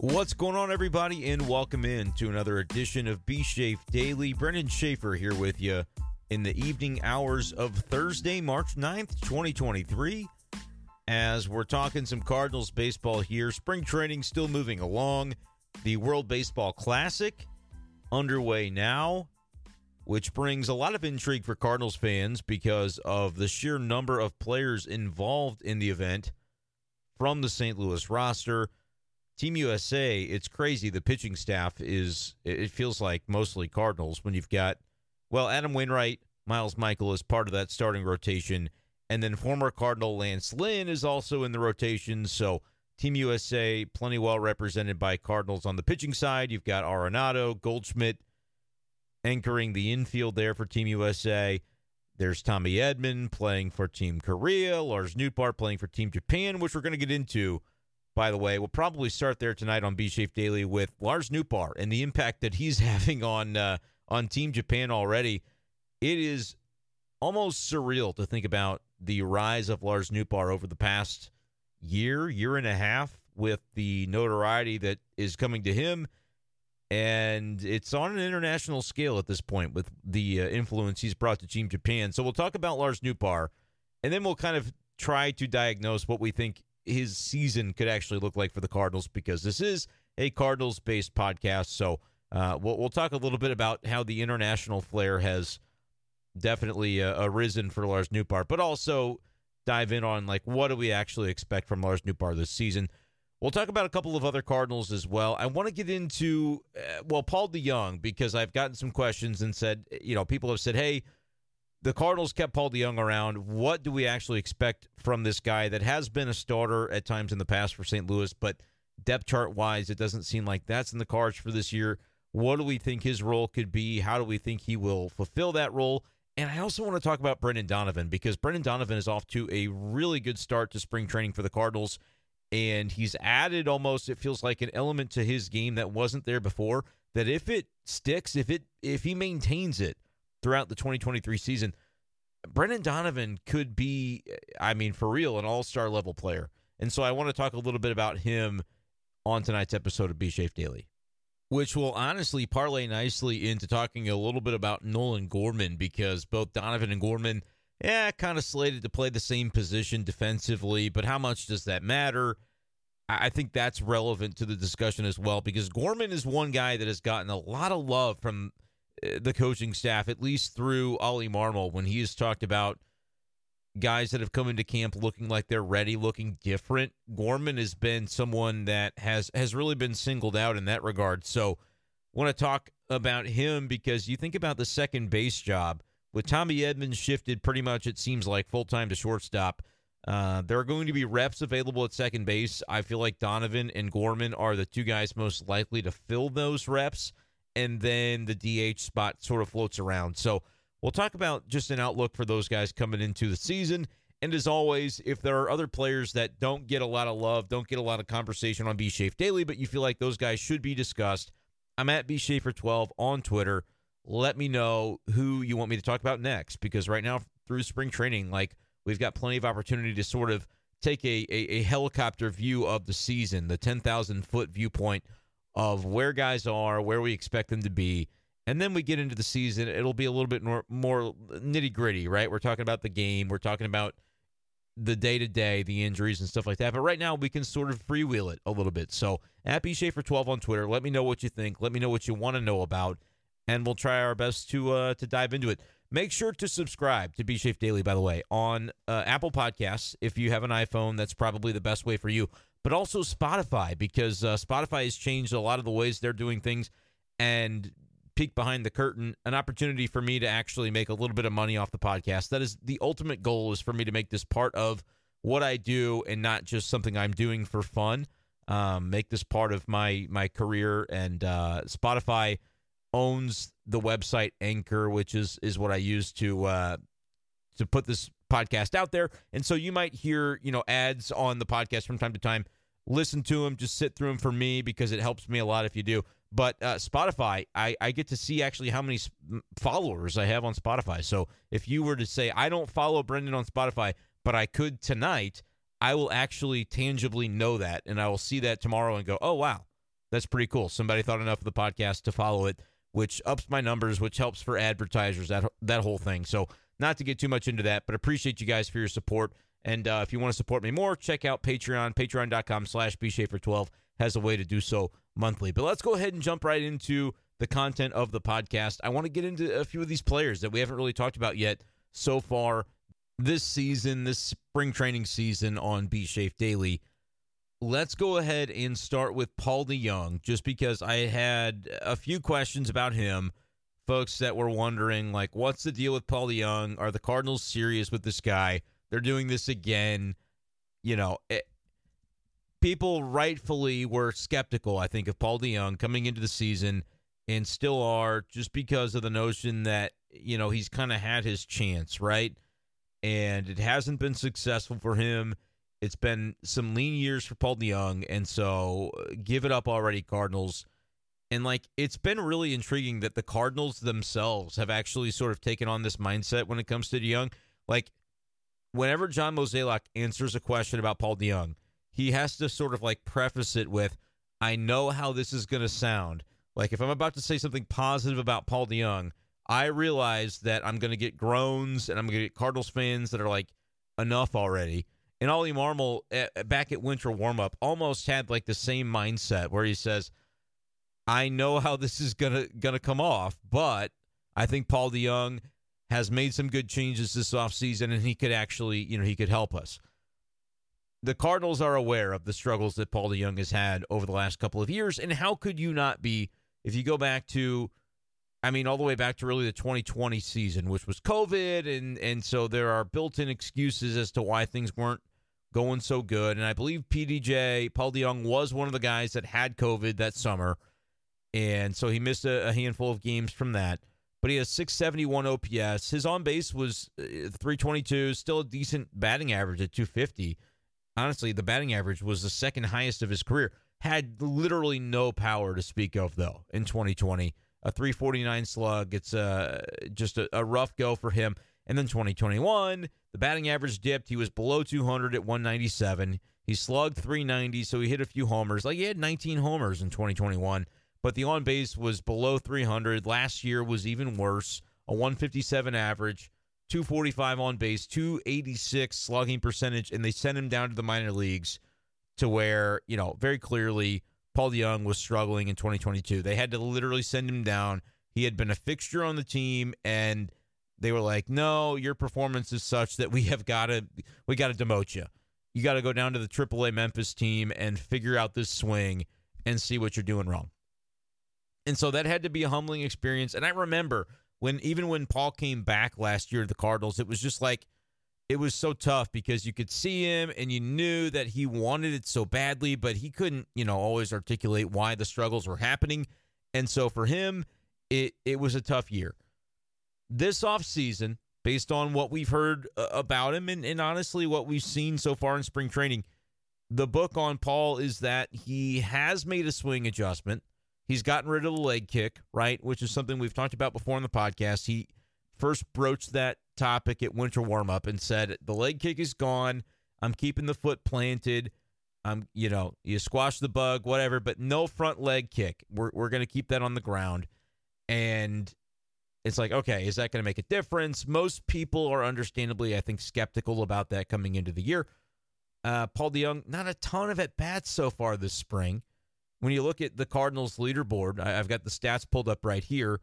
What's going on, everybody, and welcome in to another edition of B Shafe Daily. Brendan Schaefer here with you in the evening hours of Thursday, March 9th, 2023. As we're talking some Cardinals baseball here, spring training still moving along. The World Baseball Classic underway now, which brings a lot of intrigue for Cardinals fans because of the sheer number of players involved in the event from the St. Louis roster. Team USA, it's crazy. The pitching staff is, it feels like mostly Cardinals when you've got, well, Adam Wainwright, Miles Mikolas is part of that starting rotation. And then former Cardinal Lance Lynn is also in the rotation. So Team USA, plenty well represented by Cardinals on the pitching side. You've got Arenado, Goldschmidt anchoring the infield there for Team USA. There's Tommy Edman playing for Team Korea, Lars Nootbaar playing for Team Japan, which we're going to get into by the way. We'll probably start there tonight on B Shafe Daily with Lars Nootbaar and the impact that he's having on uh, on Team Japan already. It is almost surreal to think about the rise of Lars Nootbaar over the past year, year and a half, with the notoriety that is coming to him. And it's on an international scale at this point with the uh, influence he's brought to Team Japan. So we'll talk about Lars Nootbaar, and then we'll kind of try to diagnose what we think his season could actually look like for the Cardinals because this is a Cardinals based podcast. So uh, we'll, we'll talk a little bit about how the international flair has definitely uh, arisen for Lars Nootbaar, but also dive in on like what do we actually expect from Lars Nootbaar this season. We'll talk about a couple of other Cardinals as well. I want to get into uh, well Paul DeJong because I've gotten some questions and said you know people have said hey the Cardinals kept Paul DeJong around. What do we actually expect from this guy that has been a starter at times in the past for St. Louis, but depth chart wise, it doesn't seem like that's in the cards for this year. What do we think his role could be? How do we think he will fulfill that role? And I also want to talk about Brendan Donovan because Brendan Donovan is off to a really good start to spring training for the Cardinals. And he's added almost, it feels like, an element to his game that wasn't there before. That if it sticks, if it if he maintains it, throughout the 2023 season, Brendan Donovan could be, I mean, for real, an all star level player. And so I want to talk a little bit about him on tonight's episode of B Shafe Daily, which will honestly parlay nicely into talking a little bit about Nolan Gorman because both Donovan and Gorman, yeah, kind of slated to play the same position defensively, but how much does that matter? I think that's relevant to the discussion as well because Gorman is one guy that has gotten a lot of love from the coaching staff, at least through Oli Marmol, when he has talked about guys that have come into camp looking like they're ready, looking different. Gorman has been someone that has has really been singled out in that regard. So, want to talk about him because you think about the second base job with Tommy Edman's shifted pretty much. It seems like full time to shortstop. Uh, there are going to be reps available at second base. I feel like Donovan and Gorman are the two guys most likely to fill those reps and then the DH spot sort of floats around. So we'll talk about just an outlook for those guys coming into the season. And as always, if there are other players that don't get a lot of love, don't get a lot of conversation on B Shafe Daily, but you feel like those guys should be discussed, I'm at B Schaefer 12 on Twitter. Let me know who you want me to talk about next because right now through spring training, like we've got plenty of opportunity to sort of take a, a, a helicopter view of the season, the 10,000 foot viewpoint of where guys are, where we expect them to be. And then we get into the season, it'll be a little bit more, more nitty gritty, right? We're talking about the game, we're talking about the day to day, the injuries and stuff like that. But right now, we can sort of freewheel it a little bit. So at B Schaefer 12 on Twitter, let me know what you think. Let me know what you want to know about, and we'll try our best to uh, to dive into it. Make sure to subscribe to B Shafe Daily, by the way, on uh, Apple Podcasts. If you have an iPhone, that's probably the best way for you but also Spotify because uh, Spotify has changed a lot of the ways they're doing things and peek behind the curtain an opportunity for me to actually make a little bit of money off the podcast. That is the ultimate goal is for me to make this part of what i do and not just something i'm doing for fun. Um, make this part of my my career and uh, spotify owns the website anchor which is is what i use to uh, to put this podcast out there. And so you might hear, you know, ads on the podcast from time to time. Listen to them, just sit through them for me because it helps me a lot if you do. But uh, Spotify, I, I get to see actually how many followers I have on Spotify. So if you were to say, I don't follow Brendan on Spotify, but I could tonight, I will actually tangibly know that. And I will see that tomorrow and go, oh, wow, that's pretty cool. Somebody thought enough of the podcast to follow it, which ups my numbers, which helps for advertisers. That that whole thing. So not to get too much into that, but appreciate you guys for your support. And uh, if you want to support me more, check out Patreon. Patreon.com slash bshafer12 has a way to do so monthly. But let's go ahead and jump right into the content of the podcast. I want to get into a few of these players that we haven't really talked about yet so far this season, this spring training season on B Shafe Daily. Let's go ahead and start with Paul DeJong, just because I had a few questions about him. Folks that were wondering, like, what's the deal with Paul DeJong? Are the Cardinals serious with this guy? They're doing this again. You know, it, people rightfully were skeptical, I think, of Paul DeJong coming into the season and still are just because of the notion that, you know, he's kind of had his chance, right? And it hasn't been successful for him. It's been some lean years for Paul DeJong. And so uh, give it up already, Cardinals. And like, it's been really intriguing that the Cardinals themselves have actually sort of taken on this mindset when it comes to DeJong. Like, whenever John Mozeliak answers a question about Paul DeJong, he has to sort of like preface it with, I know how this is going to sound. Like if I'm about to say something positive about Paul DeJong, I realize that I'm going to get groans and I'm going to get Cardinals fans that are like, enough already. And Ollie Marmol at, back at winter warmup almost had like the same mindset where he says, I know how this is gonna gonna come off, but I think Paul DeJong has made some good changes this offseason and he could actually, you know, he could help us the Cardinals are aware of the struggles that Paul DeJong has had over the last couple of years. And how could you not be if you go back to, I mean, all the way back to really the 2020 season, which was COVID. And, and so there are built in excuses as to why things weren't going so good. And I believe PDJ, Paul DeJong, was one of the guys that had COVID that summer. And so he missed a, a handful of games from that. But he has 671 OPS. His on base was uh, 322, still a decent batting average at 250 honestly, the batting average was the second highest of his career. Had literally no power to speak of, though, in 2020. A 349 slug. It's uh, just a, a rough go for him. And then 2021, the batting average dipped. He was below 200 at 197. He slugged 390, so he hit a few homers. Like he had 19 homers in 2021, but the on base was below 300. Last year was even worse, a 157 average. 245 on base, 286 slugging percentage, and they sent him down to the minor leagues to where, you know, very clearly Paul DeJong was struggling in 2022. They had to literally send him down. He had been a fixture on the team, and they were like, no, your performance is such that we have got to, we got to demote you. You got to go down to the AAA Memphis team and figure out this swing and see what you're doing wrong. And so that had to be a humbling experience. And I remember when even when Paul came back last year to the Cardinals, it was just like it was so tough because you could see him and you knew that he wanted it so badly, but he couldn't, you know, always articulate why the struggles were happening. And so for him, it it was a tough year. This offseason, based on what we've heard uh, about him and, and honestly what we've seen so far in spring training, the book on Paul is that he has made a swing adjustment. He's gotten rid of the leg kick, right? Which is something we've talked about before in the podcast. He first broached that topic at winter warmup and said the leg kick is gone. I'm keeping the foot planted. I'm, you know, you squash the bug, whatever, but no front leg kick. We're we're gonna keep that on the ground. And it's like, okay, is that going to make a difference? Most people are understandably, I think, skeptical about that coming into the year. Uh, Paul DeJong, not a ton of at bats so far this spring when you look at the Cardinals leaderboard, I've got the stats pulled up right here.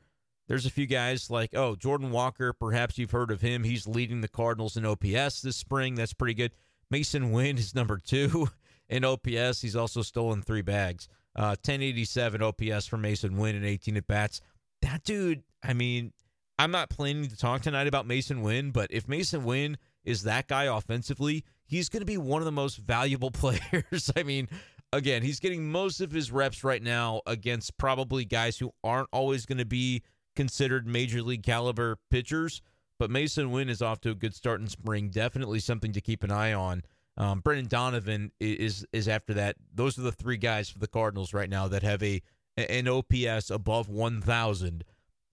There's a few guys like, oh, Jordan Walker, perhaps you've heard of him. He's leading the Cardinals in OPS this spring. That's pretty good. Masyn Winn is number two in OPS. He's also stolen three bags. Uh, 1087 OPS for Masyn Winn and 18 at bats. That dude, I mean, I'm not planning to talk tonight about Masyn Winn, but if Masyn Winn is that guy offensively, he's going to be one of the most valuable players. I mean, again, he's getting most of his reps right now against probably guys who aren't always going to be considered major league caliber pitchers. But Masyn Winn is off to a good start in spring. Definitely something to keep an eye on. Um, Brendan Donovan is is after that. Those are the three guys for the Cardinals right now that have a an OPS above 1,000,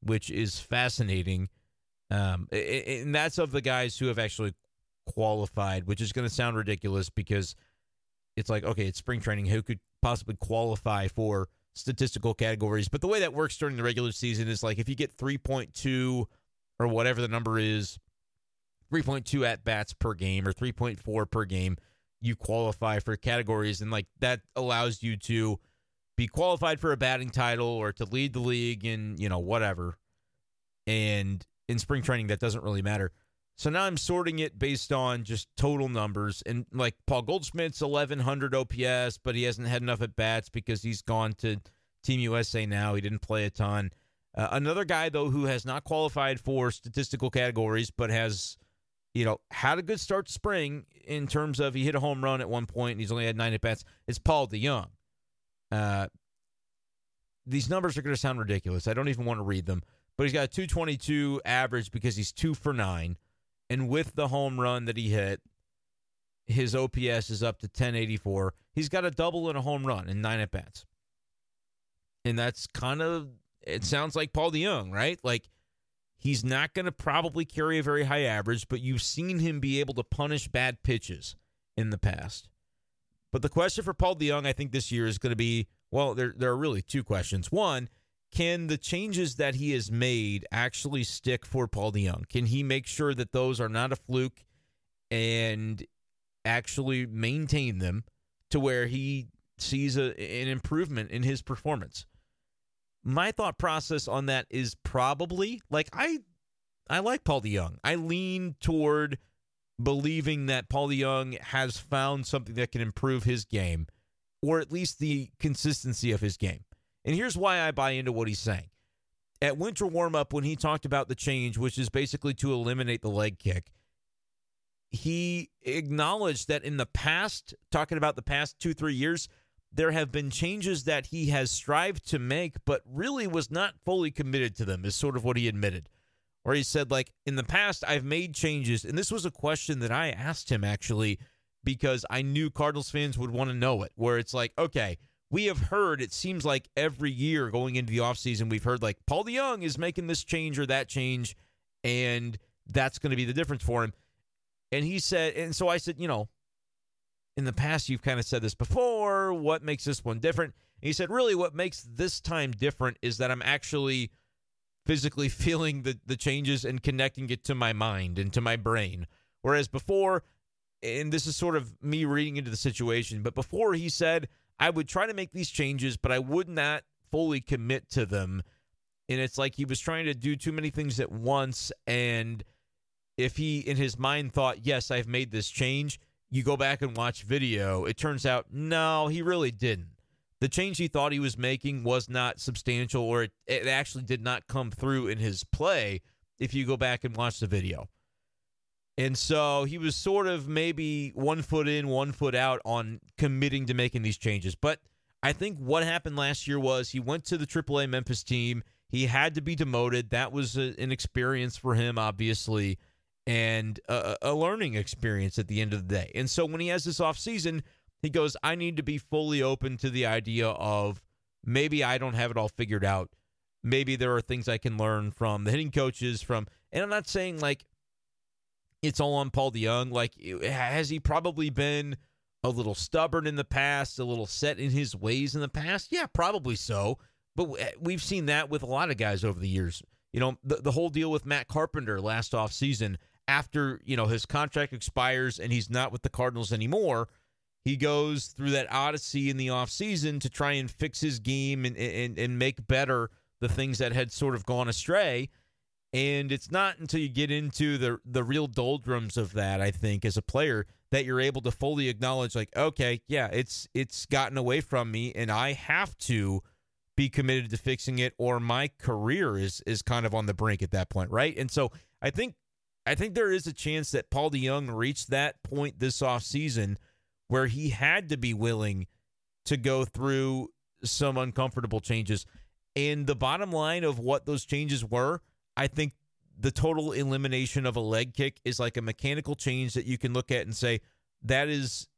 which is fascinating. Um, and that's of the guys who have actually qualified, which is going to sound ridiculous because – it's like okay, it's spring training. Who could possibly qualify for statistical categories. But the way that works during the regular season is like if you get 3.2 or whatever the number is, 3.2 at bats per game or 3.4 per game, you qualify for categories. And like that allows you to be qualified for a batting title or to lead the league in, you know, whatever. And in spring training, that doesn't really matter. So now I'm sorting it based on just total numbers. And like Paul Goldschmidt's 1100 OPS, but he hasn't had enough at bats because he's gone to Team USA now. He didn't play a ton. Uh, another guy, though, who has not qualified for statistical categories, but has, you know, had a good start to spring in terms of he hit a home run at one point and he's only had nine at bats, is Paul DeJong. Uh, these numbers are going to sound ridiculous. I don't even want to read them, but he's got a 222 average because he's two for nine. And with the home run that he hit, his OPS is up to 1084. He's got a double and a home run in nine at bats. And that's kind of, it sounds like Paul DeJong, right? Like he's not going to probably carry a very high average, but you've seen him be able to punish bad pitches in the past. But the question for Paul DeJong, I think this year is going to be well, there, there are really two questions. One, can the changes that he has made actually stick for Paul DeJong? Can he make sure that those are not a fluke and actually maintain them to where he sees a, an improvement in his performance? My thought process on that is probably like I I like Paul DeJong. I lean toward believing that Paul DeJong has found something that can improve his game or at least the consistency of his game. And here's why I buy into what he's saying. At winter warm up, when he talked about the change, which is basically to eliminate the leg kick, he acknowledged that in the past, talking about the past two, three years, there have been changes that he has strived to make, but really was not fully committed to them, is sort of what he admitted. Where he said, like, in the past, I've made changes. And this was a question that I asked him actually, because I knew Cardinals fans would want to know it, where it's like, okay, we have heard it seems like every year going into the offseason we've heard like paul DeJong is making this change or that change and that's going to be the difference for him. And he said and so i said you know in the past you've kind of said this before what makes this one different? And he said really what makes this time different is that i'm actually physically feeling the, the changes and connecting it to my mind and to my brain. Whereas before and this is sort of me reading into the situation but before he said I would try to make these changes, but I would not fully commit to them. And it's like he was trying to do too many things at once. And if he, in his mind, thought, yes, I've made this change, you go back and watch video, it turns out, no, he really didn't. The change he thought he was making was not substantial, or it, it actually did not come through in his play if you go back and watch the video. And so he was sort of maybe one foot in, one foot out on committing to making these changes. But I think what happened last year was he went to the AAA Memphis team. He had to be demoted. That was a, an experience for him, obviously, and a, a learning experience at the end of the day. And so when he has this offseason, he goes, I need to be fully open to the idea of maybe I don't have it all figured out. Maybe there are things I can learn from the hitting coaches, from, and I'm not saying like it's all on Paul DeJong. Like, has he probably been a little stubborn in the past, a little set in his ways in the past? Yeah, probably so. But eh, we've seen that with a lot of guys over the years. You know, the, the whole deal with Matt Carpenter last offseason, after, you know, his contract expires and he's not with the Cardinals anymore, he goes through that odyssey in the offseason to try and fix his game and, and, and make better the things that had sort of gone astray. And it's not until you get into the the real doldrums of that, I think, as a player, that you're able to fully acknowledge, like, okay, yeah, it's it's gotten away from me, and I have to be committed to fixing it, or my career is is kind of on the brink at that point, right? And so I think I think there is a chance that Paul DeJong reached that point this offseason where he had to be willing to go through some uncomfortable changes. And the bottom line of what those changes were I think the total elimination of a leg kick is like a mechanical change that you can look at and say that is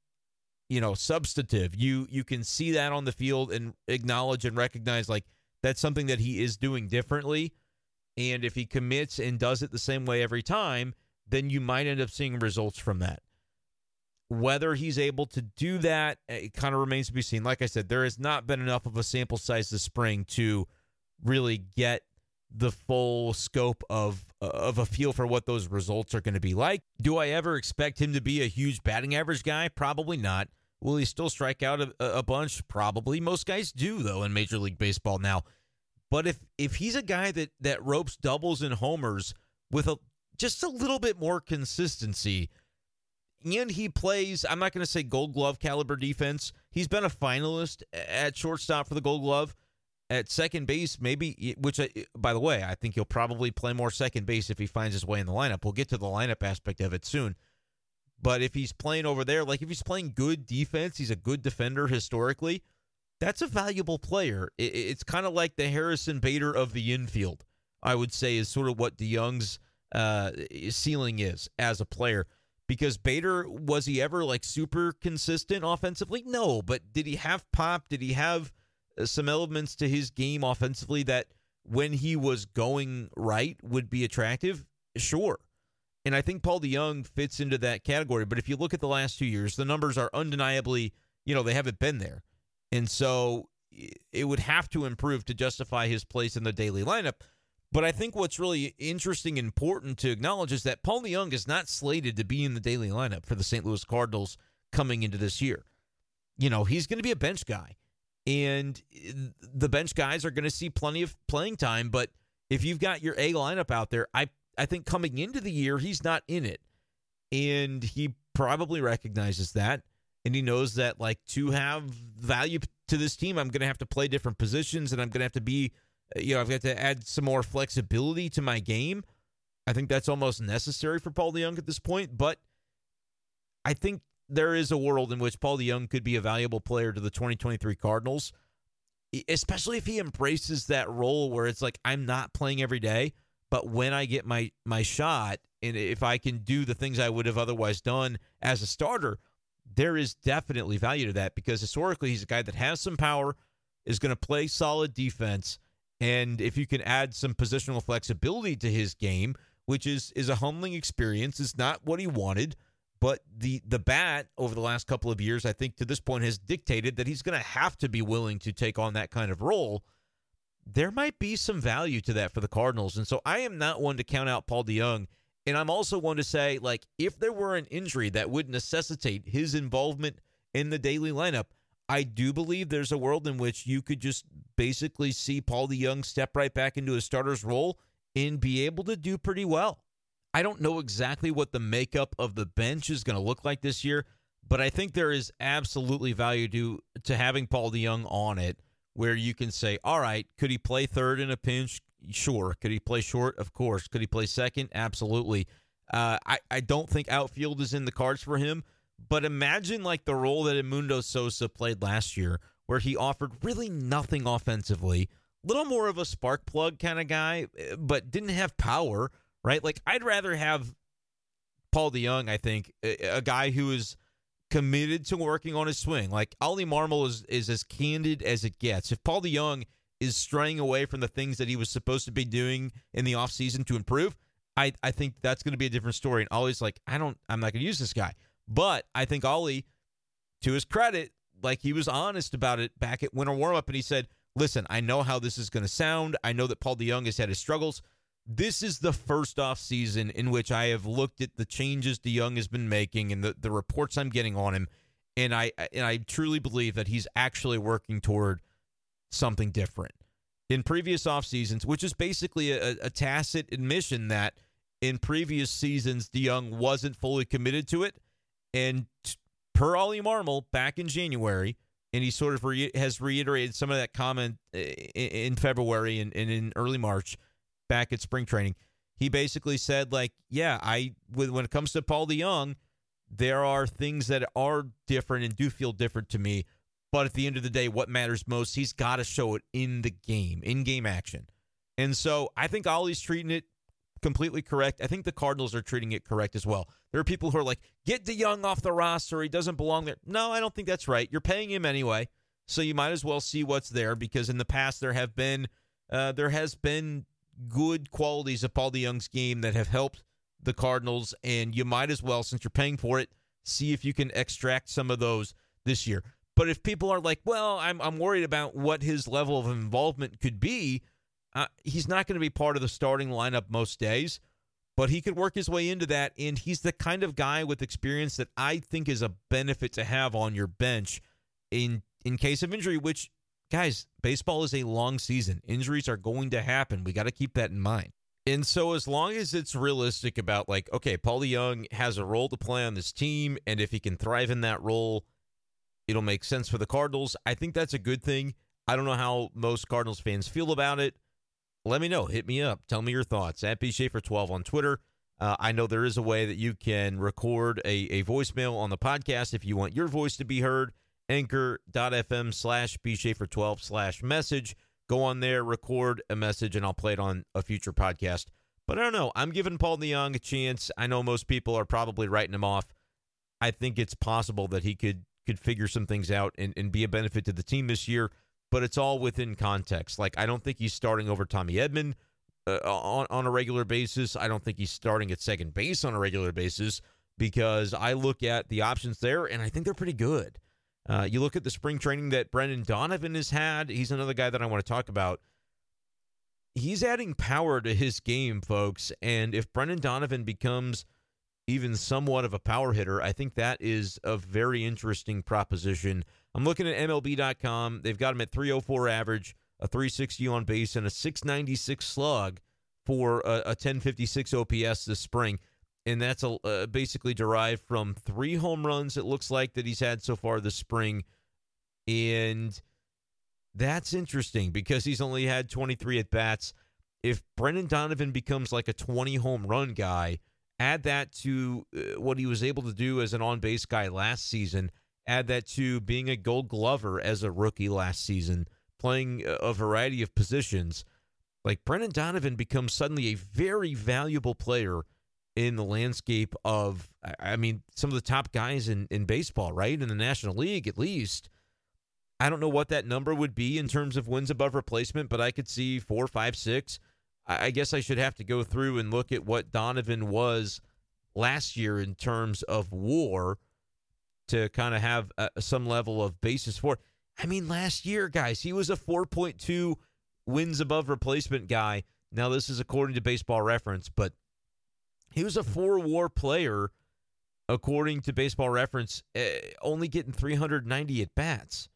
you know substantive. You you can see that on the field and acknowledge and recognize like that's something that he is doing differently. And if he commits and does it the same way every time then you might end up seeing results from that. Whether he's able to do that, eh, it kind of remains to be seen. Like I said, there has not been enough of a sample size this spring to really get the full scope of of a feel for what those results are going to be like. Do I ever expect him to be a huge batting average guy? Probably not. Will he still strike out a, a bunch? Probably. Most guys do though in Major League Baseball now. But if if he's a guy that that ropes doubles and homers with a just a little bit more consistency, and he plays, I'm not going to say Gold Glove caliber defense. He's been a finalist at shortstop for the Gold Glove at second base, maybe, which, by the way, I think he'll probably play more second base if he finds his way in the lineup. We'll get to the lineup aspect of it soon. But if he's playing over there, like if he's playing good defense, he's a good defender historically, that's a valuable player. It's kind of like the Harrison Bader of the infield, I would say, is sort of what DeJong's uh, ceiling is as a player. Because Bader, was he ever like super consistent offensively? No, but did he have pop? Did he have uh, Uh, some elements to his game offensively that when he was going right would be attractive? Sure. And I think Paul DeJong fits into that category. But if you look at the last two years, the numbers are undeniably, you know, they haven't been there. And so it would have to improve to justify his place in the daily lineup. But I think what's really interesting and important to acknowledge is that Paul DeJong is not slated to be in the daily lineup for the St. Louis Cardinals coming into this year. You know, he's going to be a bench guy and the bench guys are going to see plenty of playing time. But if you've got your A lineup out there, I I think coming into the year he's not in it, and he probably recognizes that, and he knows that like to have value to this team, I'm going to have to play different positions, and I'm going to have to be, you know, I've got to add some more flexibility to my game. I think that's almost necessary for Paul DeJong at this point, but I think there is a world in which Paul DeJong could be a valuable player to the 2023 Cardinals, especially if he embraces that role where it's like I'm not playing every day, but when I get my my shot and if I can do the things I would have otherwise done as a starter, there is definitely value to that because historically he's a guy that has some power, is going to play solid defense, and if you can add some positional flexibility to his game, which is is a humbling experience, is not what he wanted but the the bat over the last couple of years, I think to this point has dictated that he's going to have to be willing to take on that kind of role. There might be some value to that for the Cardinals, and so I am not one to count out Paul DeJong. And I'm also one to say, like, if there were an injury that would necessitate his involvement in the daily lineup, I do believe there's a world in which you could just basically see Paul DeJong step right back into a starter's role and be able to do pretty well. I don't know exactly what the makeup of the bench is going to look like this year, but I think there is absolutely value to to having Paul DeJong on it, where you can say, all right, could he play third in a pinch? Sure. Could he play short? Of course. Could he play second? Absolutely. Uh, I I don't think outfield is in the cards for him, but imagine like the role that Edmundo Sosa played last year, where he offered really nothing offensively, little more of a spark plug kind of guy, eh, but didn't have power right? Like I'd rather have Paul DeJong, I think, a, a guy who is committed to working on his swing. Like Oli Marmol is is as candid as it gets. If Paul DeJong is straying away from the things that he was supposed to be doing in the offseason to improve, I, I think that's going to be a different story. And Oli's like, I don't, I'm not going to use this guy. But I think Oli, to his credit, like he was honest about it back at winter warm up, and he said, "Listen, I know how this is going to sound. I know that Paul DeYoung has had his struggles this is the first off season in which I have looked at the changes DeJong has been making and the, the reports I'm getting on him, and I and I truly believe that he's actually working toward something different. In previous off seasons, which is basically a, a tacit admission that in previous seasons DeJong wasn't fully committed to it, and per Ollie Marmol back in January, and he sort of re- has reiterated some of that comment eh, in, in February and, and in early March back at spring training. He basically said, like, yeah, I when it comes to Paul DeJong, there are things that are different and do feel different to me. But at the end of the day, what matters most, he's got to show it in the game, in game action. And so I think Ollie's treating it completely correct. I think the Cardinals are treating it correct as well. There are people who are like, get DeJong off the roster. He doesn't belong there. No, I don't think that's right. You're paying him anyway. So you might as well see what's there because in the past there have been uh, there has been good qualities of Paul DeJong's game that have helped the Cardinals, and you might as well, since you're paying for it, see if you can extract some of those this year. But if people are like, well, I'm, I'm worried about what his level of involvement could be, uh, he's not going to be part of the starting lineup most days, but he could work his way into that. And he's the kind of guy with experience that I think is a benefit to have on your bench in in case of injury, which, guys, baseball is a long season. Injuries are going to happen. We got to keep that in mind. And so, as long as it's realistic about, like, okay, Paul Young has a role to play on this team, and if he can thrive in that role, it'll make sense for the Cardinals. I think that's a good thing. I don't know how most Cardinals fans feel about it. Let me know. Hit me up. Tell me your thoughts at bshafer12 on Twitter. Uh, I know there is a way that you can record a, a voicemail on the podcast if you want your voice to be heard. Anchor.fm slash bshafer12 slash message. Go on there, record a message, and I'll play it on a future podcast. But I don't know. I'm giving Paul DeJong a chance. I know most people are probably writing him off. I think it's possible that he could could figure some things out and, and be a benefit to the team this year, but it's all within context. Like I don't think he's starting over Tommy Edman uh, on on a regular basis. I don't think he's starting at second base on a regular basis because I look at the options there and I think they're pretty good. Uh, you look at the spring training that Brendan Donovan has had. He's another guy that I want to talk about. He's adding power to his game, folks. And if Brendan Donovan becomes even somewhat of a power hitter, I think that is a very interesting proposition. I'm looking at MLB.com. They've got him at 304 average, a 360 on base, and a 696 slug for a, a 1056 OPS this spring and that's a, uh, basically derived from three home runs it looks like that he's had so far this spring. And that's interesting because he's only had 23 at bats if brendan donovan becomes like a 20 home run guy add that to uh, what he was able to do as an on-base guy last season. Add that to being a gold glover as a rookie last season playing a variety of positions. Like brendan donovan becomes suddenly a very valuable player in the landscape of, I mean, some of the top guys in, in baseball, right? In the National League, at least. I don't know what that number would be in terms of wins above replacement, but I could see four, five, six. I guess I should have to go through and look at what Donovan was last year in terms of war to kind of have uh, some level of basis for. I mean, last year, guys, he was a 4.2 wins above replacement guy. Now, this is according to baseball reference, but he was a four war player, according to baseball reference, uh, only getting 390 at bats.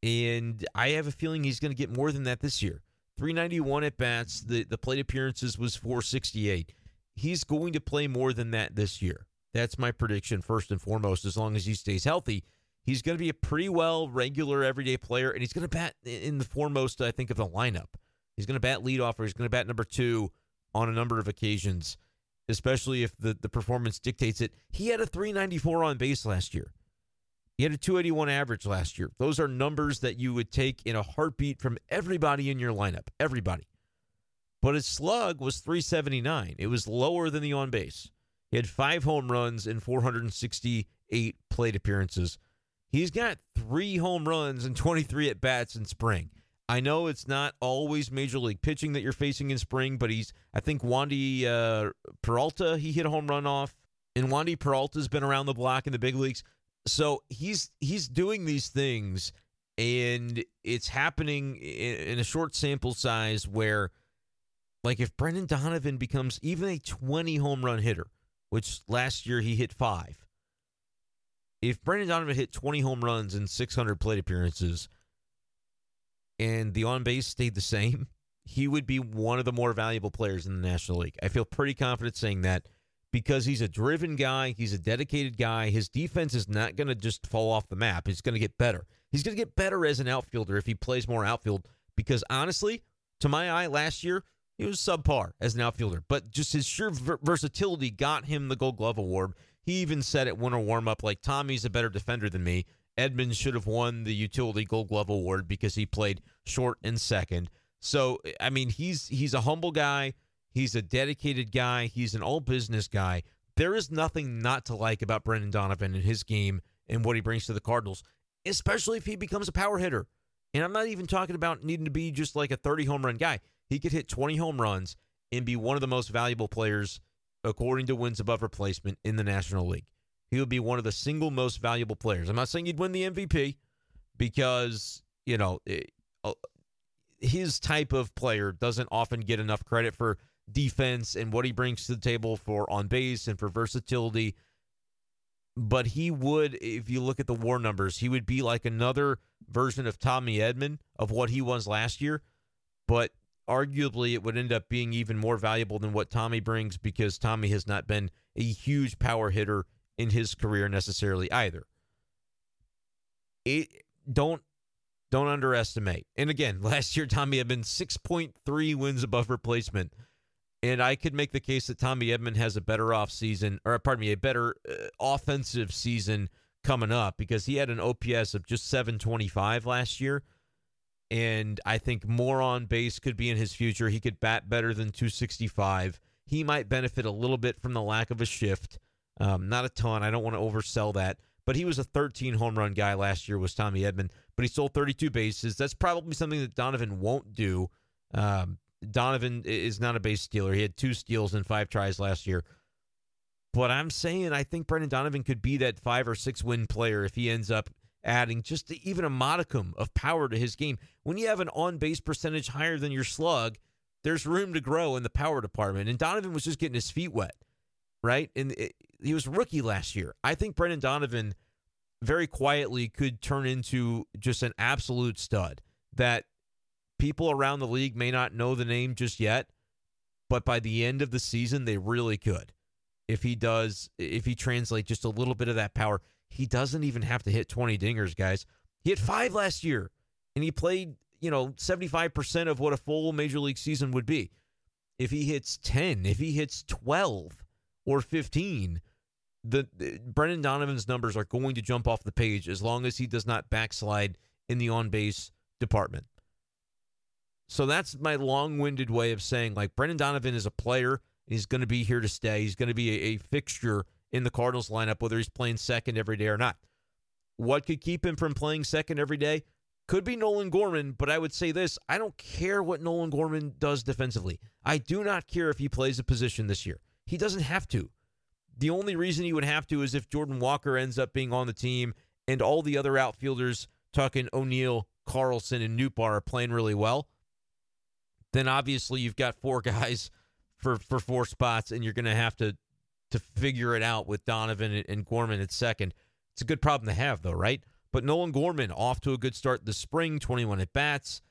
And I have a feeling he's going to get more than that this year. 391 at bats. The, the plate appearances was 468. He's going to play more than that this year. That's my prediction, first and foremost, as long as he stays healthy. He's going to be a pretty well regular everyday player, and he's going to bat in the foremost, I think, of the lineup. He's going to bat leadoff, or he's going to bat number two on a number of occasions especially if the, the performance dictates it. He had a 394 on base last year. He had a 281 average last year. Those are numbers that you would take in a heartbeat from everybody in your lineup. Everybody. But his slug was 379. It was lower than the on base. He had five home runs and 468 plate appearances. He's got three home runs and 23 at bats in spring. I know it's not always major league pitching that you're facing in spring, but he's I think Wandy uh, Peralta he hit a home run off, and Wandy Peralta's been around the block in the big leagues, so he's he's doing these things, and it's happening in, in a short sample size where, like, if Brendan Donovan becomes even a 20 home run hitter, which last year he hit five, if Brendan Donovan hit 20 home runs in 600 plate appearances and the on base stayed the same, he would be one of the more valuable players in the National League. I feel pretty confident saying that because he's a driven guy, he's a dedicated guy. His defense is not going to just fall off the map. He's going to get better. He's going to get better as an outfielder if he plays more outfield because honestly, to my eye last year, he was subpar as an outfielder, but just his sheer versatility got him the Gold Glove award. He even said at winter warm up like Tommy's a better defender than me. Edmonds should have won the utility gold glove award because he played short and second. So I mean he's he's a humble guy, he's a dedicated guy, he's an all business guy. There is nothing not to like about Brendan Donovan and his game and what he brings to the Cardinals, especially if he becomes a power hitter. And I'm not even talking about needing to be just like a 30 home run guy. He could hit 20 home runs and be one of the most valuable players according to wins above replacement in the National League. He would be one of the single most valuable players. I'm not saying he'd win the MVP because, you know, it, uh, his type of player doesn't often get enough credit for defense and what he brings to the table for on base and for versatility. But he would, if you look at the war numbers, he would be like another version of Tommy Edman of what he was last year. But arguably, it would end up being even more valuable than what Tommy brings because Tommy has not been a huge power hitter in his career necessarily either. It don't don't underestimate. And again, last year Tommy been 6.3 wins above replacement. And I could make the case that Tommy Edman has a better off season, or pardon me, a better uh, offensive season coming up because he had an OPS of just 725 last year. And I think more on base could be in his future. He could bat better than 265. He might benefit a little bit from the lack of a shift. Um, not a ton. I don't want to oversell that. But he was a 13 home run guy last year, was Tommy Edman. But he stole 32 bases. That's probably something that Donovan won't do. Um, Donovan is not a base stealer. He had two steals in five tries last year. But I'm saying I think Brendan Donovan could be that five or six win player if he ends up adding just even a modicum of power to his game. When you have an on base percentage higher than your slug, there's room to grow in the power department. And Donovan was just getting his feet wet, right? And it, he was rookie last year. I think Brendan Donovan very quietly could turn into just an absolute stud that people around the league may not know the name just yet, but by the end of the season, they really could. If he does, if he translates just a little bit of that power, he doesn't even have to hit 20 dingers, guys. He hit five last year, and he played, you know, 75% of what a full major league season would be. If he hits 10, if he hits 12 or 15, the, the Brendan Donovan's numbers are going to jump off the page as long as he does not backslide in the on base department. So that's my long winded way of saying like Brendan Donovan is a player. He's going to be here to stay. He's going to be a, a, fixture in the Cardinals lineup, whether he's playing second every day or not. What could keep him from playing second every day? Could be Nolan Gorman, but I would say this I don't care what Nolan Gorman does defensively. I do not care if he plays a position this year. He doesn't have to. The only reason he would have to is if Jordan Walker ends up being on the team and all the other outfielders, talking O'Neill, Carlson, and Nootbaar, are playing really well then obviously you've got four guys for for four spots, and you're going to have to to figure it out with Donovan and, and Gorman at second. It's a good problem to have, though, right? But Nolan Gorman off to a good start this spring, 21 at bats,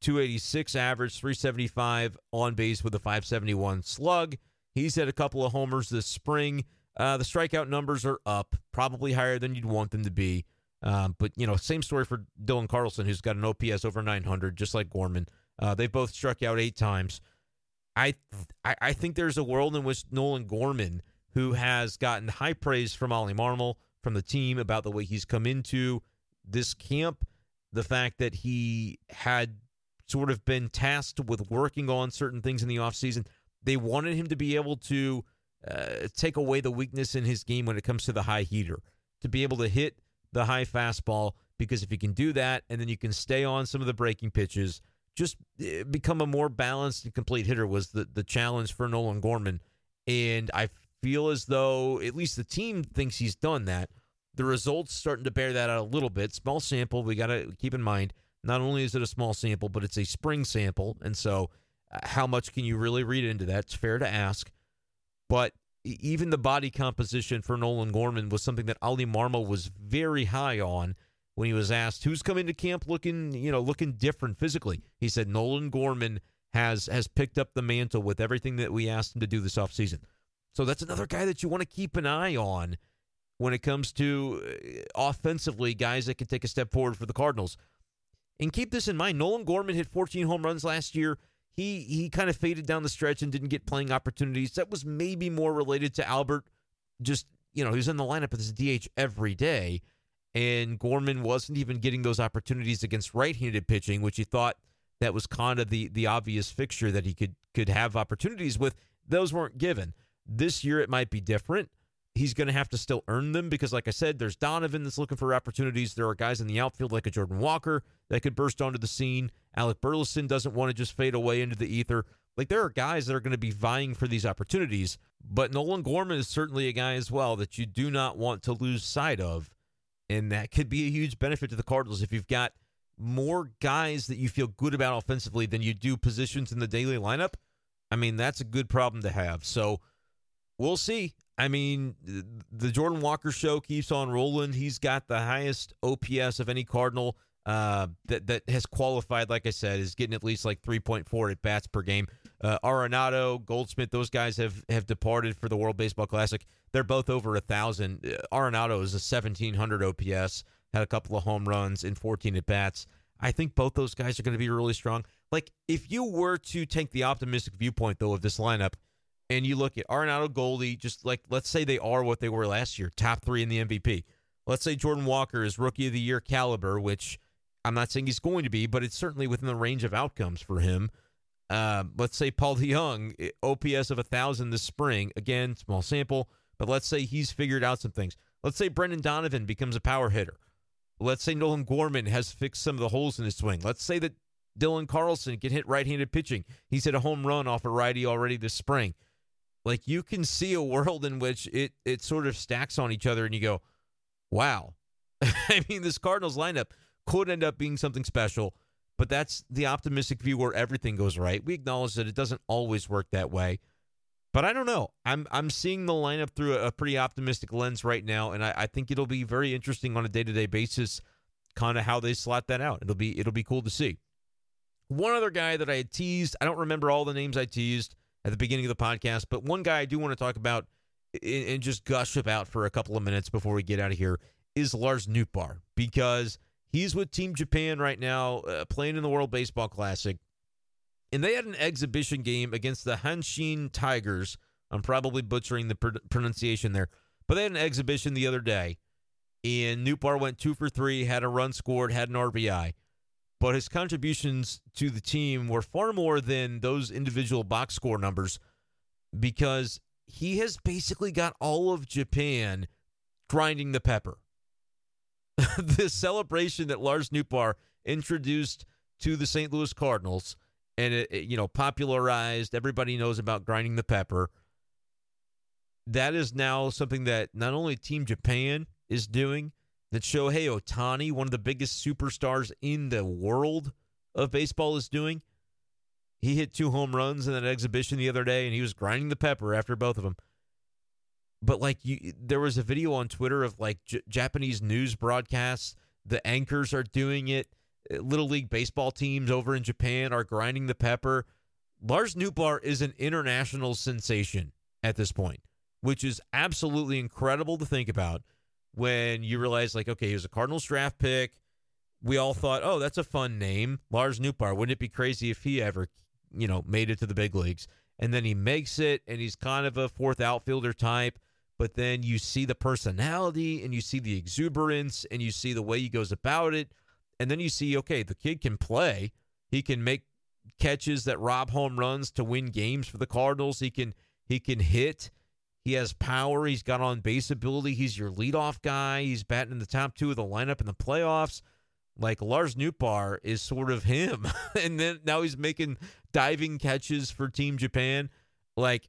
286 average, 375 on base with a 571 slug. He's had a couple of homers this spring. Uh, the strikeout numbers are up, probably higher than you'd want them to be. Um, but, you know, same story for Dylan Carlson, who's got an OPS over 900, just like Gorman. Uh, they both struck out eight times. I, I, I think there's a world in which Nolan Gorman, who has gotten high praise from Ollie Marmol, from the team about the way he's come into this camp, the fact that he had sort of been tasked with working on certain things in the offseason. They wanted him to be able to uh, take away the weakness in his game when it comes to the high heater, to be able to hit the high fastball, because if you can do that and then you can stay on some of the breaking pitches, just eh, become a more balanced and complete hitter was the, the challenge for Nolan Gorman. And I feel as though at least the team thinks he's done that. The results starting to bear that out a little bit. Small sample, we got to keep in mind. Not only is it a small sample, but it's a spring sample. And so, how much can you really read into that? It's fair to ask. But even the body composition for Nolan Gorman was something that Ali Marmol was very high on when he was asked who's coming to camp looking, you know, looking different physically. He said Nolan Gorman has has picked up the mantle with everything that we asked him to do this offseason. So that's another guy that you want to keep an eye on when it comes to uh, offensively guys that can take a step forward for the Cardinals. And keep this in mind, Nolan Gorman hit 14 home runs last year. He he kind of faded down the stretch and didn't get playing opportunities. That was maybe more related to Albert just, you know, he was in the lineup as a DH every day and Gorman wasn't even getting those opportunities against right-handed pitching, which he thought that was kind of the the obvious fixture that he could could have opportunities with. Those weren't given. This year it might be different. He's going to have to still earn them because, like I said, there's Donovan that's looking for opportunities. There are guys in the outfield like a Jordan Walker that could burst onto the scene. Alec Burleson doesn't want to just fade away into the ether. Like there are guys that are going to be vying for these opportunities, but Nolan Gorman is certainly a guy as well that you do not want to lose sight of. And that could be a huge benefit to the Cardinals if you've got more guys that you feel good about offensively than you do positions in the daily lineup. I mean, that's a good problem to have. So we'll see. I mean, the Jordan Walker show keeps on rolling. He's got the highest OPS of any Cardinal uh, that that has qualified. Like I said, is getting at least like 3.4 at bats per game. Uh, Arenado, Goldschmidt, those guys have have departed for the World Baseball Classic. They're both over a thousand. Uh, Arenado is a 1700 OPS. Had a couple of home runs in 14 at bats. I think both those guys are going to be really strong. Like if you were to take the optimistic viewpoint though of this lineup, and you look at Arenado, Goldie, just like let's say they are what they were last year, top three in the MVP. Let's say Jordan Walker is rookie of the year caliber, which I'm not saying he's going to be, but it's certainly within the range of outcomes for him. Uh, let's say Paul DeJong, eh, OPS of a thousand this spring. Again, small sample, but let's say he's figured out some things. Let's say Brendan Donovan becomes a power hitter. Let's say Nolan Gorman has fixed some of the holes in his swing. Let's say that Dylan Carlson can hit right-handed pitching. He's hit a home run off a righty already this spring. Like you can see a world in which it it sort of stacks on each other, and you go, "Wow." I mean, this Cardinals lineup could end up being something special, but that's the optimistic view where everything goes right. We acknowledge that it doesn't always work that way. But I don't know. I'm I'm seeing the lineup through a, pretty optimistic lens right now, and I, I think it'll be very interesting on a day to day basis, kind of how they slot that out. It'll be it'll be cool to see. One other guy that I had teased, I don't remember all the names I teased at the beginning of the podcast, but one guy I do want to talk about and, just gush about for a couple of minutes before we get out of here is Lars Nootbaar because He's with Team Japan right now, uh, playing in the World Baseball Classic. And they had an exhibition game against the Hanshin Tigers. I'm probably butchering the pr- pronunciation there, but they had an exhibition the other day. And Nootbaar went two for three, had a run scored, had an RBI. But his contributions to the team were far more than those individual box score numbers because he has basically got all of Japan grinding the pepper. this celebration that Lars Nootbaar introduced to the St. Louis Cardinals and it, it, you know popularized everybody knows about grinding the pepper that is now something that not only team japan is doing that shohei ohtani one of the biggest superstars in the world of baseball is doing he hit two home runs in that exhibition the other day and he was grinding the pepper after both of them but like you there was a video on Twitter of like J- Japanese news broadcasts the anchors are doing it uh, little league baseball teams over in Japan are grinding the pepper. Lars Nootbaar is an international sensation at this point which is absolutely incredible to think about when you realize like okay he was a Cardinals draft pick. We all thought oh that's a fun name Lars Nootbaar wouldn't it be crazy if he ever you know made it to the big leagues? And then he makes it and he's kind of a fourth outfielder type but then you see the personality and you see the exuberance and you see the way he goes about it. And then you see, okay, the kid can play. He can make catches that rob home runs to win games for the Cardinals. He can he can hit. He has power. He's got on base ability. He's your leadoff guy. He's batting in the top two of the lineup in the playoffs. Like Lars Nootbaar is sort of him. and then now he's making diving catches for Team Japan. Like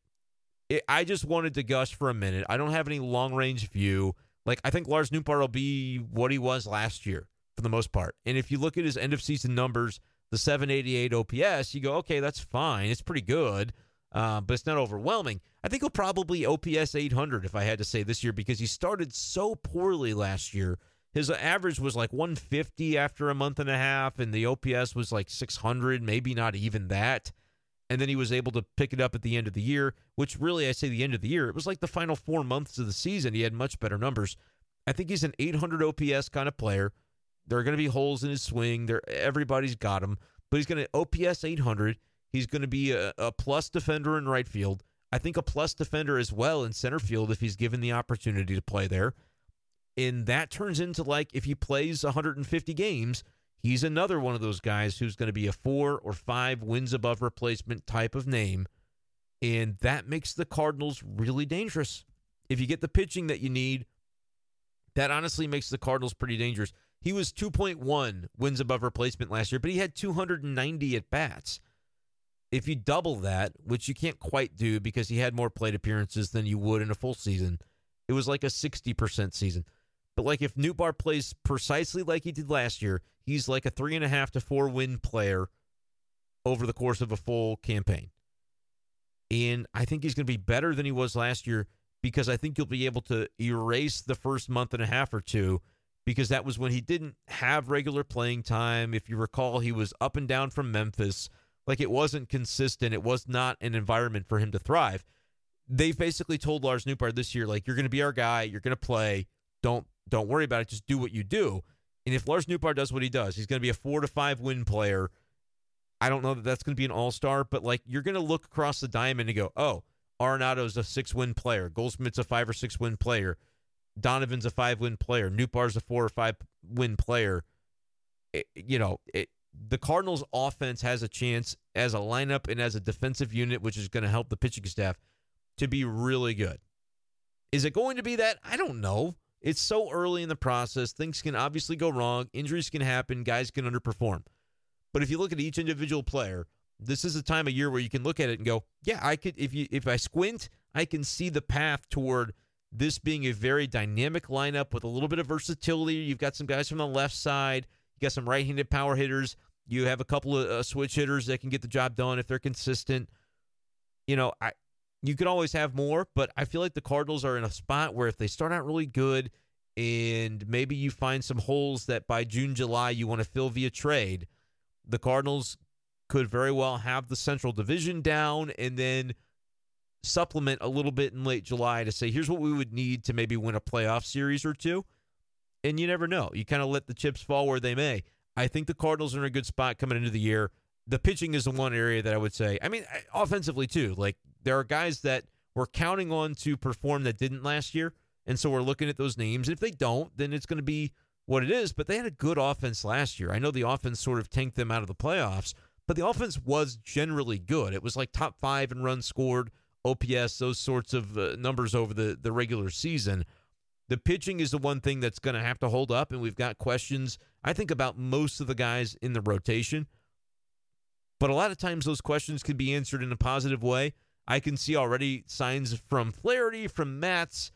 it, I just wanted to gush for a minute. I don't have any long range view. Like I think Lars Nootbaar will be what he was last year for the most part. And if you look at his end of season numbers, the 788 OPS, you go, okay, that's fine. It's pretty good, uh, but it's not overwhelming. I think he'll probably OPS 800 if I had to say this year because he started so poorly last year. His average was like 150 after a month and a half, and the OPS was like 600, maybe not even that and then he was able to pick it up at the end of the year, which really, I say the end of the year, it was like the final four months of the season. He had much better numbers. I think he's an 800 OPS kind of player. There are going to be holes in his swing. There, everybody's got him, but he's going to OPS 800. He's going to be a, a plus defender in right field. I think a plus defender as well in center field if he's given the opportunity to play there. And that turns into like if he plays 150 games, He's another one of those guys who's going to be a four or five wins above replacement type of name. And that makes the Cardinals really dangerous. If you get the pitching that you need, that honestly makes the Cardinals pretty dangerous. He was 2.1 wins above replacement last year, but he had 290 at bats. if you double that, which you can't quite do because he had more plate appearances than you would in a full season, it was like a 60% season. But like if Nootbaar plays precisely like he did last year, he's like a three and a half to four win player over the course of a full campaign. And I think he's going to be better than he was last year because I think you'll be able to erase the first month and a half or two because that was when he didn't have regular playing time. If you recall, he was up and down from Memphis. Like it wasn't consistent. It was not an environment for him to thrive. They basically told Lars Nootbaar this year, like, you're going to be our guy. You're going to play. Don't don't worry about it. Just do what you do. And if Lars Nootbaar does what he does, he's going to be a four to five win player. I don't know that that's going to be an all star, but like you're going to look across the diamond and go, oh, Arenado's a six win player. Goldschmidt's a five or six win player. Donovan's a five win player. Nootbaar's a four or five win player. It, you know, it, the Cardinals' offense has a chance as a lineup and as a defensive unit, which is going to help the pitching staff to be really good. Is it going to be that? I don't know. It's so early in the process. Things can obviously go wrong. Injuries can happen. Guys can underperform. But if you look at each individual player, this is a time of year where you can look at it and go, yeah, I could if you if I squint, I can see the path toward this being a very dynamic lineup with a little bit of versatility. You've got some guys from the left side, you got some right-handed power hitters. You have a couple of uh, switch hitters that can get the job done if they're consistent. You know, I you could always have more, but I feel like the Cardinals are in a spot where if they start out really good and maybe you find some holes that by June, July you want to fill via trade, the Cardinals could very well have the Central Division down and then supplement a little bit in late July to say, here's what we would need to maybe win a playoff series or two. And you never know. You kind of let the chips fall where they may. I think the Cardinals are in a good spot coming into the year. The pitching is the one area that I would say. I mean, offensively too. Like there are guys that we're counting on to perform that didn't last year. And so we're looking at those names. And if they don't, then it's going to be what it is. But they had a good offense last year. I know the offense sort of tanked them out of the playoffs, but the offense was generally good. It was like top five in runs scored, OPS, those sorts of uh, numbers over the, the regular season. The pitching is the one thing that's going to have to hold up. And we've got questions, I think, about most of the guys in the rotation. But a lot of times those questions can be answered in a positive way. I can see already signs from Flaherty, from Matz,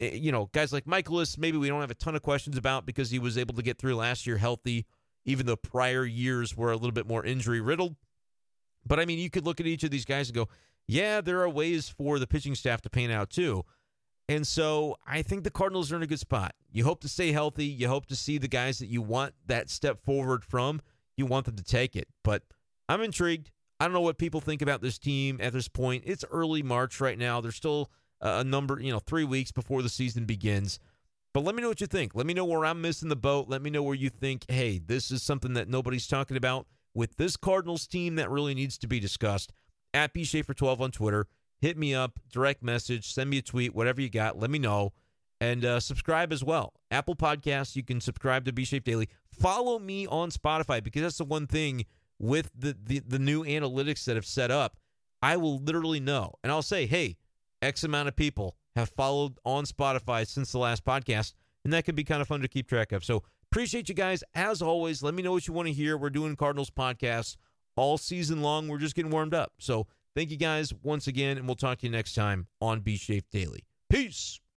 eh, you know, guys like Mikolas. maybe we don't have a ton of questions about because he was able to get through last year healthy, even though prior years were a little bit more injury riddled. But I mean, you could look at each of these guys and go, yeah, there are ways for the pitching staff to pan out too. And so I think the Cardinals are in a good spot. You hope to stay healthy. You hope to see the guys that you want that step forward from. You want them to take it. But I'm intrigued. I don't know what people think about this team at this point. It's early March right now. There's still a number, you know, three weeks before the season begins. But let me know what you think. Let me know where I'm missing the boat. Let me know where you think, hey, this is something that nobody's talking about with this Cardinals team that really needs to be discussed. At B Schaefer 12 on Twitter. Hit me up, direct message, send me a tweet, whatever you got. Let me know. And uh, subscribe as well. Apple Podcasts, you can subscribe to B Shape Daily. Follow me on Spotify because that's the one thing with the, the the new analytics that have set up, I will literally know. And I'll say, hey, X amount of people have followed on Spotify since the last podcast. And that could be kind of fun to keep track of. So appreciate you guys. As always, let me know what you want to hear. We're doing Cardinals podcasts all season long. We're just getting warmed up. So thank you guys once again, and we'll talk to you next time on B Shape Daily. Peace.